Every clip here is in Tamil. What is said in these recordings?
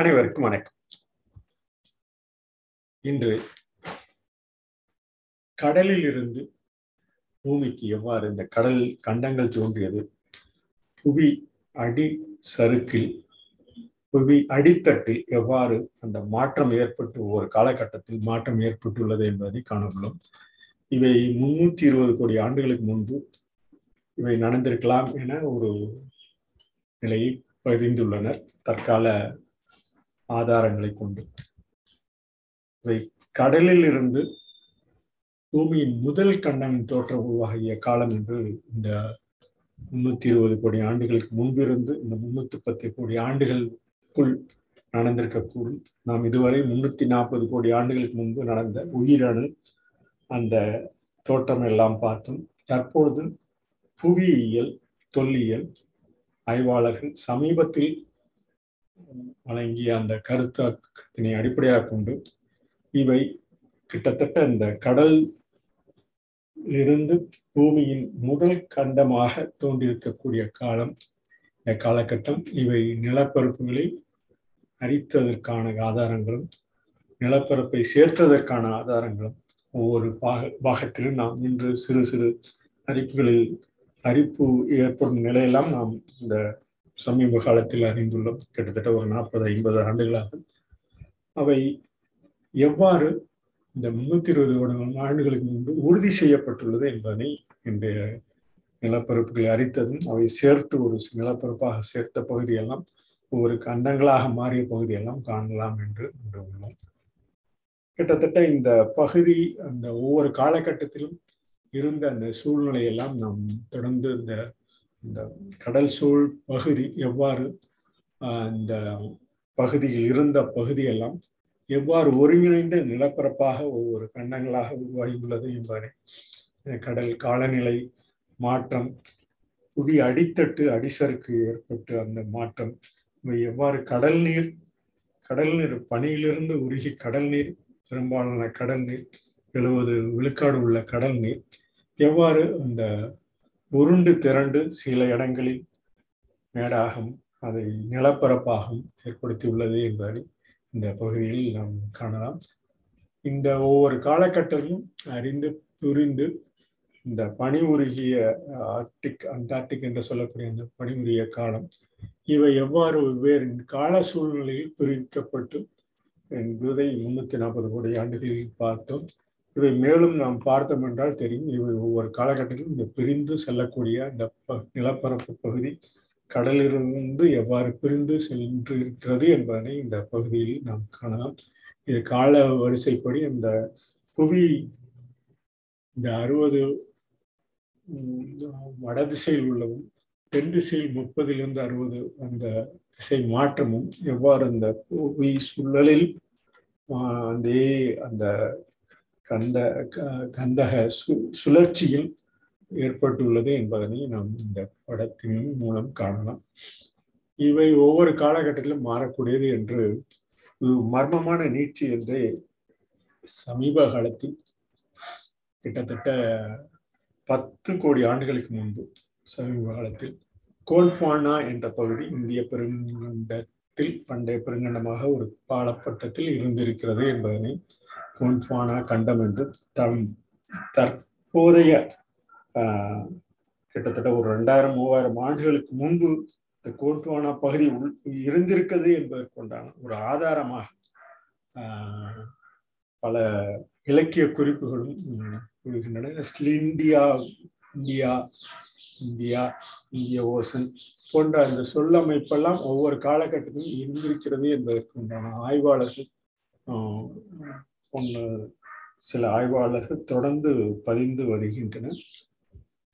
அனைவருக்கும் வணக்கம். இன்று கடலில் இருந்து பூமிக்கு எவ்வாறு இந்த கடல் கண்டங்கள் தோன்றியது? புவி அடி சறுக்கில் புவி அடித்தட்டில் எவ்வாறு அந்த மாற்றம் ஏற்பட்டு ஒரு காலகட்டத்தில் மாற்றம் ஏற்பட்டுள்ளது என்பதை காணப்படும் இவை முன்னூத்தி இருபது கோடி ஆண்டுகளுக்கு முன்பு இவை நடந்திருக்கலாம் என ஒரு நிலையை பதிந்துள்ளனர். தற்கால ஆதாரங்களை கொண்டு. இவை கடலில் இருந்து பூமியின் முதல் கண்டம் தோற்றம் உருவாகிய காலம் என்று இந்த முன்னூத்தி இருபது கோடி ஆண்டுகளுக்கு முன்பிருந்து இந்த முன்னூத்தி பத்து கோடி ஆண்டுகளுக்குள் நடந்திருக்கக்கூடும். நாம் இதுவரை முன்னூத்தி நாற்பது கோடி ஆண்டுகளுக்கு முன்பு நடந்த உயிரணு அந்த தோற்றம் எல்லாம் பார்த்தோம். தற்பொழுது புவியியல் தொல்லியல் ஆய்வாளர்கள் சமீபத்தில் வழங்கிய அந்த கருத்தாக்கத்தினை அடிப்படையாக கொண்டு இவை கிட்டத்தட்ட இந்த கடல் இருந்து பூமியின் முதல் கண்டமாக தோன்றியிருக்கக்கூடிய காலம். இந்த காலகட்டம் இவை நிலப்பரப்புகளை அரித்ததற்கான ஆதாரங்களும் நிலப்பரப்பை சேர்த்ததற்கான ஆதாரங்களும். ஒவ்வொரு பாக பாகத்திலும் நாம் இன்று சிறு சிறு அரிப்புகளில் அரிப்பு ஏற்படும் நிலையெல்லாம் நாம் இந்த சமீப காலத்தில் அறிந்துள்ளோம் கிட்டத்தட்ட ஒரு நாற்பது ஐம்பது ஆண்டுகளாக அவை எவ்வாறு இந்த முன்னூத்தி இருபது ஆண்டுகளுக்கு முன்பு உறுதி செய்யப்பட்டுள்ளது என்பதனை இன்றைய நிலப்பரப்புகளை அரித்ததும் அவை சேர்த்து ஒரு நிலப்பரப்பாக சேர்த்த பகுதியெல்லாம் ஒவ்வொரு கண்டங்களாக மாறிய பகுதியெல்லாம் காணலாம் என்று உள்ளோம் கிட்டத்தட்ட இந்த பகுதி அந்த ஒவ்வொரு காலகட்டத்திலும் இருந்த அந்த சூழ்நிலையெல்லாம் நாம் தொடர்ந்து இந்த இந்த கடல் சூழ் பகுதி எவ்வாறு இந்த பகுதியில் இருந்த பகுதியெல்லாம் எவ்வாறு ஒருங்கிணைந்த நிலப்பரப்பாக ஒவ்வொரு கண்டங்களாக உருவாகியுள்ளது என்பதை கடல் காலநிலை மாற்றம் புவி அடித்தட்டு அடிசருக்கு ஏற்பட்டு அந்த மாற்றம் இவை எவ்வாறு கடல் நீர் கடல் நீர் பனியிலிருந்து உருகி கடல் நீர் பெரும்பாலான கடல் நீர் எழுபது விழுக்காடு உள்ள கடல் நீர் எவ்வாறு அந்த உருண்டு திரண்டு சில இடங்களில் மேடாகும் அதை நிலப்பரப்பாகவும் ஏற்படுத்தியுள்ளது என்பதை இந்த பகுதியில் நாம் காணலாம். இந்த ஒவ்வொரு காலகட்டமும் அறிந்து புரிந்து இந்த பனி உருகிய ஆர்டிக் அண்டார்டிக் என்று சொல்லக்கூடிய அந்த பனி உருகிய காலம் இவை எவ்வாறு வெவ்வேறு கால சூழ்நிலையில் பிரிக்கப்பட்டு என்பதை முன்னூத்தி நாற்பது கோடி ஆண்டுகளில் பார்த்தோம். இவை மேலும் நாம் பார்த்தோம் என்றால் தெரியும். இவை ஒவ்வொரு காலகட்டத்திலும் இந்த பிரிந்து செல்லக்கூடிய இந்த நிலப்பரப்பு பகுதி கடலிலிருந்து எவ்வாறு பிரிந்து சென்று இருக்கிறது என்பதனை இந்த பகுதியில் நாம் காணலாம். இது கால வரிசைப்படி இந்த புவி இந்த அறுபது வடதிசையில் உள்ளவும் தென் திசையில் முப்பதிலிருந்து அறுபது அந்த திசை மாற்றமும் எவ்வாறு அந்த புவி சூழலில் அந்த அந்த கந்த கந்தக சு சுழற்சியில் ஏற்பட்டுள்ளது என்பதனை நாம் இந்த படத்தின் மூலம் காணலாம். இவை ஒவ்வொரு காலகட்டத்திலும் மாறக்கூடியது என்று மர்மமான நீட்சி என்றே சமீப காலத்தில் கிட்டத்தட்ட பத்து கோடி ஆண்டுகளுக்கு முன்பு சமீப காலத்தில் கோல்ஃபானா என்ற பகுதி இந்திய பெருங்கண்டத்தில் பண்டைய பெருங்கண்டமாக ஒரு பாலப்பட்டத்தில் இருந்திருக்கிறது என்பதனை கோன்ஃபானா கண்டம் என்று தம் தற்போதைய கிட்டத்தட்ட ஒரு ரெண்டாயிரம் மூவாயிரம் ஆண்டுகளுக்கு முன்பு இந்த கோன்ஃபானா பகுதி உள் இருந்திருக்கிறது என்பதற்குண்டான ஒரு ஆதாரமாக பல இலக்கிய குறிப்புகளும் இருக்கின்றன. இந்தியா இந்தியா இந்தியா இந்திய ஓசன் போன்ற அந்த சொல்லமைப்பெல்லாம் ஒவ்வொரு காலகட்டத்திலும் இருந்திருக்கிறது என்பதற்கு உண்டான ஆய்வாளர்கள் ஒன்று சில ஆய்வாளர்கள் தொடர்ந்து பதிந்து வருகின்றனர்.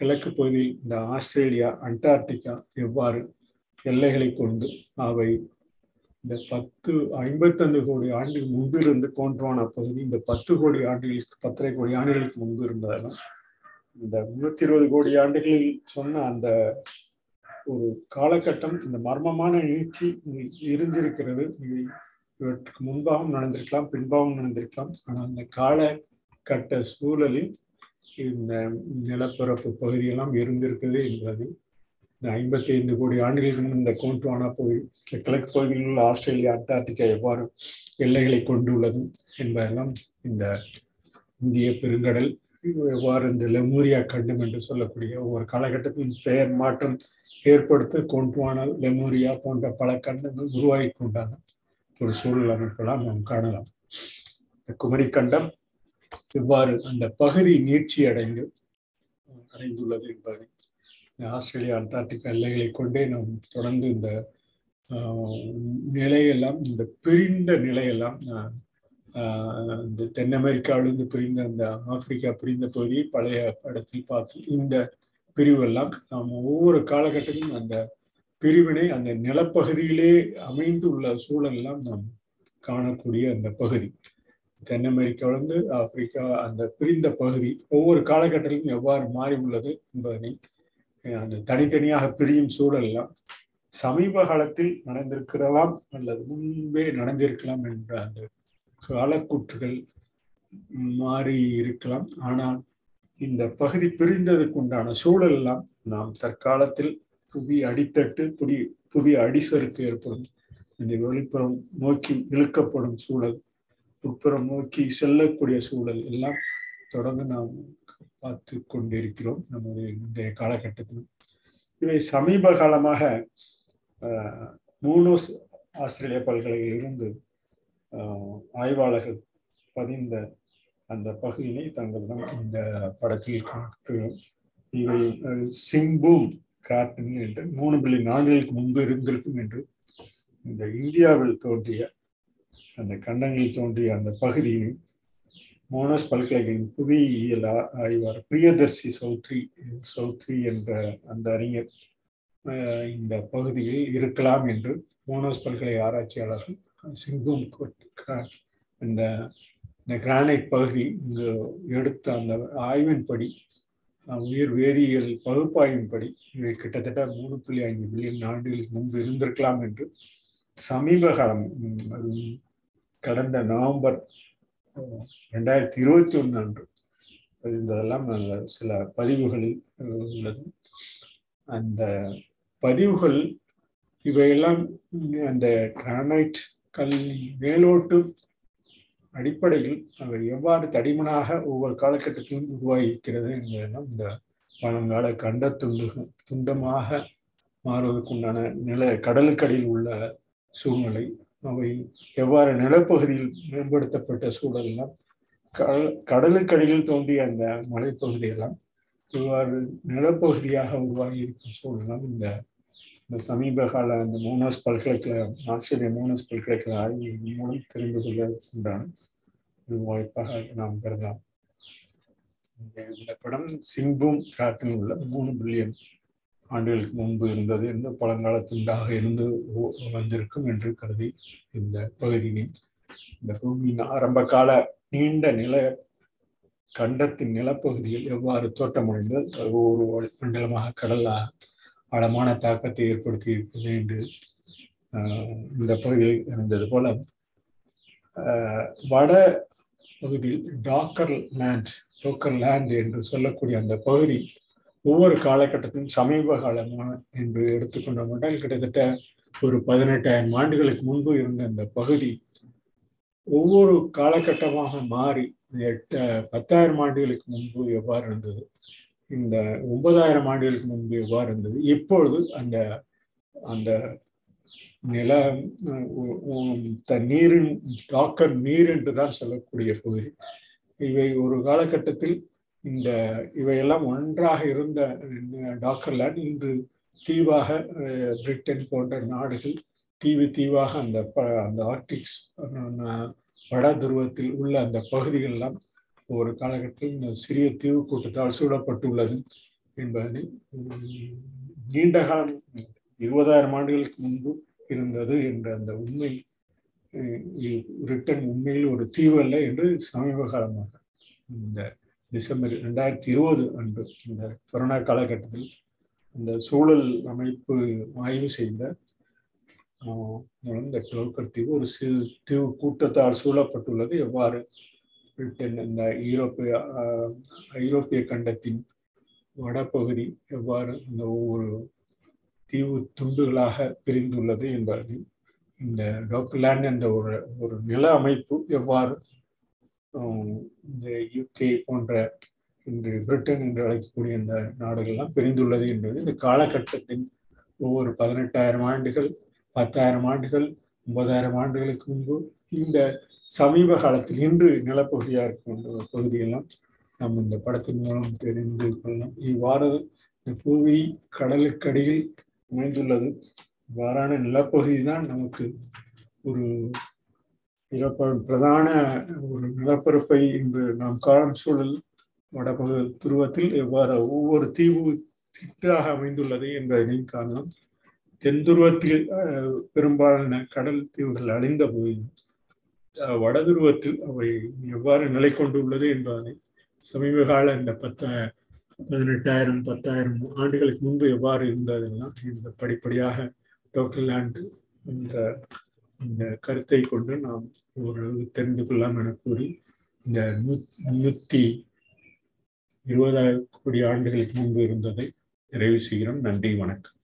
கிழக்கு பகுதியில் இந்த ஆஸ்திரேலியா அண்டார்டிகா எவ்வாறு எல்லைகளை கொண்டு அவை இந்த பத்து ஐம்பத்தஞ்சு கோடி ஆண்டுகள் முன்பிலிருந்து கோன்றான பகுதி இந்த பத்து கோடி ஆண்டுகளுக்கு பத்தரை கோடி ஆண்டுகளுக்கு முன்பு இருந்ததெல்லாம் இந்த முன்னூத்தி இருபது கோடி ஆண்டுகளில் சொன்ன அந்த ஒரு காலகட்டம் இந்த மர்மமான நீட்சி இருந்திருக்கிறது. இவற்றுக்கு முன்பாகவும் நடந்திருக்கலாம் பின்பாகவும் நடந்திருக்கலாம். ஆனால் அந்த காலகட்ட சூழலில் இந்த நிலப்பரப்பு பகுதியெல்லாம் இருந்திருக்குது என்பதை இந்த ஐம்பத்தி ஐந்து கோடி ஆண்டுகளுக்கு முன் இந்த கோண்ட்வானா பகுதி இந்த கிழக்கு பகுதியில் உள்ள ஆஸ்திரேலியா அண்டார்டிகா எவ்வாறு எல்லைகளை கொண்டுள்ளது என்பதெல்லாம் இந்த இந்திய பெருங்கடல் எவ்வாறு இந்த லெமூரியா கண்டம் என்று சொல்லக்கூடிய ஒவ்வொரு காலகட்டத்தின் பெயர் மாற்றம் ஏற்படுத்த கோண்ட்வானா லெமூரியா போன்ற பல கண்டங்கள் உருவாகி கொண்டான. ஒரு சூழல் அமைப்பெல்லாம் நாம் காணலாம். இந்த குமரி கண்டம் இவ்வாறு அந்த பகுதி நீட்சி அடைந்து அடைந்துள்ளது என்பதை ஆஸ்திரேலியா அண்டார்டிகா எல்லைகளை கொண்டே நாம் தொடர்ந்து இந்த நிலையெல்லாம் இந்த பிரிந்த நிலையெல்லாம் இந்த தென் அமெரிக்காவிலிருந்து பிரிந்த அந்த ஆப்பிரிக்கா பிரிந்த பகுதியை பழைய படத்தில் பார்த்து இந்த பிரிவெல்லாம் நாம் ஒவ்வொரு காலகட்டத்திலும் அந்த பிரிவினை அந்த நிலப்பகுதியிலே அமைந்துள்ள சூழலெல்லாம் நாம் காணக்கூடிய அந்த பகுதி. தென் அமெரிக்காவிலிருந்து ஆப்பிரிக்கா அந்த பிரிந்த பகுதி. ஒவ்வொரு காலகட்டத்திலும் எவ்வாறு மாறி உள்ளது என்பதனை அந்த தனித்தனியாக பிரியும் சூழல்லாம் சமீப காலத்தில் நடந்திருக்கிறலாம் அல்லது முன்பே நடந்திருக்கலாம் என்ற அந்த காலக்கூற்றுகள் மாறி இருக்கலாம். ஆனால் இந்த பகுதி பிரிந்ததுக்குண்டான சூழலெல்லாம் நாம் தற்காலத்தில் புவி அடித்தட்டு புதிய புதிய அடிசருக்கு ஏற்படும். இந்த வெளிப்புறம் நோக்கி இழுக்கப்படும் சூழல் உட்புறம் நோக்கி செல்லக்கூடிய சூழல் எல்லாம் தொடர்ந்து நாம் பார்த்து கொண்டிருக்கிறோம் நம்முடைய இன்றைய காலகட்டத்தில். இவை சமீப காலமாக மூனோஸ் ஆஸ்திரேலிய பல்கலையிலிருந்து ஆய்வாளர்கள் பதிந்த அந்த பகுதியினை தங்களிடம் இந்த படத்தில் காட்டுகிறோம் இவை சிம்பூம் கார்டன் என்று மூணு பில்லியன் ஆண்டுகளுக்கு முன்பு இருந்திருக்கும் என்று இந்த இந்தியாவில் தோன்றிய அந்த கண்டங்களில் தோன்றிய அந்த பகுதியினை மோனஸ் பல்கலைக்கழகம் புவியியல் ஆய்வார் பிரியதர்சி சௌத்ரி சௌத்ரி என்ற அந்த அறிஞர் இந்த பகுதியில் இருக்கலாம் என்று மோனோஸ் பல்கலை ஆராய்ச்சியாளர்கள் சிங்கம் இந்த இந்த கிரானைட் பகுதி இங்கு எடுத்த அந்த ஆய்வின்படி உயிர் வேதியியல் பகுப்பாய்வின்படி இவை கிட்டத்தட்ட மூணு புள்ளி ஐந்து மில்லியன் ஆண்டுகளுக்கு முன்பு இருந்திருக்கலாம் என்று சமீப காலம் கடந்த நவம்பர் ரெண்டாயிரத்தி இருபத்தி ஒன்று அன்று இருந்ததெல்லாம் சில பதிவுகளில் உள்ளது. அந்த பதிவுகள் இவையெல்லாம் அந்த கிரானைட் கல் மேலோட்டு அடிப்படையில் அவை எவ்வாறு தடிமனாக ஒவ்வொரு காலகட்டத்திலும் உருவாகியிருக்கிறது என்பதெல்லாம் இந்த பழங்கால கண்ட துண்டு துண்டமாக மாறுவதற்குண்டான நில கடலுக்கடியில் உள்ள சூழ்நிலை அவை எவ்வாறு நிலப்பகுதியில் மேம்படுத்தப்பட்ட சூழலெல்லாம் கடலுக்கடியில் தோன்றிய அந்த மலைப்பகுதியெல்லாம் இவ்வாறு நிலப்பகுதியாக உருவாகி இருக்கும் சூழலாம் இந்த இந்த சமீப கால அந்த மோனஸ் பல்கலைக்கழகம் ஆஸ்திரேலிய மோனஸ் பல்கலைக்கழக ஆய்வு மூலம் தெரிந்து கொள்ள உண்டான ஒரு வாய்ப்பாக நாம் கருதலாம். இந்த படம் சிம்பும் காட்டில் உள்ள மூணு பில்லியன் ஆண்டுகளுக்கு முன்பு இருந்தது. என்று பழங்கால துண்டாக இருந்து வந்திருக்கும் என்று கருதி இந்த பகுதியின் இந்த பூமியின் ஆரம்ப கால நீண்ட நில கண்டத்தின் நிலப்பகுதியில் எவ்வாறு தோட்டமடைந்து ஒரு மண்டலமாக கடலாக ஆழமான தாக்கத்தை ஏற்படுத்தி இருக்கிறது என்று இந்த பகுதியில் இருந்தது போல வட பகுதியில் டாக்கர் லேண்ட் டோக்கர் லேண்ட் என்று சொல்லக்கூடிய அந்த பகுதி ஒவ்வொரு காலகட்டத்திலும் சமீப காலமான என்று எடுத்துக்கொண்ட மட்டும் கிட்டத்தட்ட ஒரு பதினெட்டாயிரம் ஆண்டுகளுக்கு முன்பு இருந்த அந்த பகுதி ஒவ்வொரு காலகட்டமாக மாறி எட்டு பத்தாயிரம் ஆண்டுகளுக்கு முன்பு எவ்வாறு இருந்தது? இந்த ஒன்பதாயிரம் ஆண்டுகளுக்கு முன்பு எவ்வாறு இருந்தது? இப்பொழுது அந்த அந்த நில நீரின் டாக்கர் நீர் என்று தான் சொல்லக்கூடிய பகுதி. இவை ஒரு காலகட்டத்தில் இந்த இவையெல்லாம் ஒன்றாக இருந்த டாக்கர்லேண்ட் இன்று தீவாக பிரிட்டன் போன்ற நாடுகள் தீவு தீவாக அந்த அந்த ஆர்டிக்ஸ் வட துருவத்தில் உள்ள அந்த பகுதிகளெல்லாம் ஒரு காலகட்டத்தில் சிறிய தீவு கூட்டத்தால் சூழப்பட்டுள்ளது என்பதனை நீண்ட காலம் இருபதாயிரம் ஆண்டுகளுக்கு முன்பு இருந்தது என்ற அந்த உண்மை பிரிட்டன் உண்மையில் ஒரு தீவு அல்ல என்று சமீப காலமாக இந்த டிசம்பர் ரெண்டாயிரத்தி இருபது அன்று இந்த கொரோனா காலகட்டத்தில் இந்த சூழல் அமைப்பு ஆய்வு செய்த இந்த டோக்கர் தீவு ஒரு சிறு தீவு கூட்டத்தால் சூழப்பட்டுள்ளது. எவ்வாறு பிரிட்டன் இந்த ஈரோப்பிய ஐரோப்பிய கண்டத்தின் வடபகுதி எவ்வாறு இந்த ஒவ்வொரு தீவு துண்டுகளாக பிரிந்துள்ளது என்பது இந்த டாக்லாண்ட் என்ற ஒரு ஒரு நில அமைப்பு எவ்வாறு இந்த யூகே போன்ற இன்று பிரிட்டன் என்று அழைக்கக்கூடிய இந்த நாடுகள்லாம் பிரிந்துள்ளது என்பது இந்த காலகட்டத்தின் ஒவ்வொரு பதினெட்டாயிரம் ஆண்டுகள் பத்தாயிரம் ஆண்டுகள் ஒன்பதாயிரம் ஆண்டுகளுக்கு முன்பு இந்த சமீப காலத்தில் இன்று நிலப்பகுதியாக இருக்கின்ற பகுதியெல்லாம் நாம் இந்த படத்தின் மூலம் தெரிந்து கொள்ளலாம். இவ்வாறு இந்த புவி கடலுக்கடியில் அமைந்துள்ளது. இவ்வாறான நிலப்பகுதி தான் நமக்கு ஒரு பிரதான ஒரு நிலப்பரப்பை இன்று நாம் காலம் சூழல் வடபகு துருவத்தில் எவ்வாறு ஒவ்வொரு தீவு திட்டாக அமைந்துள்ளது என்பதனை காணலாம். தென் துருவத்தில் பெரும்பாலான கடல் தீவுகள் அழிந்த போதிலும் வடதுருவத்தில் அவை எவ்வாறு நிலை கொண்டுள்ளது என்பதனை சமீப கால இந்த பத்த பதினெட்டாயிரம் பத்தாயிரம் ஆண்டுகளுக்கு முன்பு எவ்வாறு இருந்ததெல்லாம் இந்த படிப்படியாக டோட்டல் லேண்ட் என்ற இந்த கருத்தை கொண்டு நாம் ஓரளவு தெரிந்து கொள்ளலாம் என கூறி இந்த முன்னூத்தி இருபதாயிரம் கோடி ஆண்டுகளுக்கு முன்பு இருந்ததை நிறைவு செய்கிறோம். நன்றி வணக்கம்.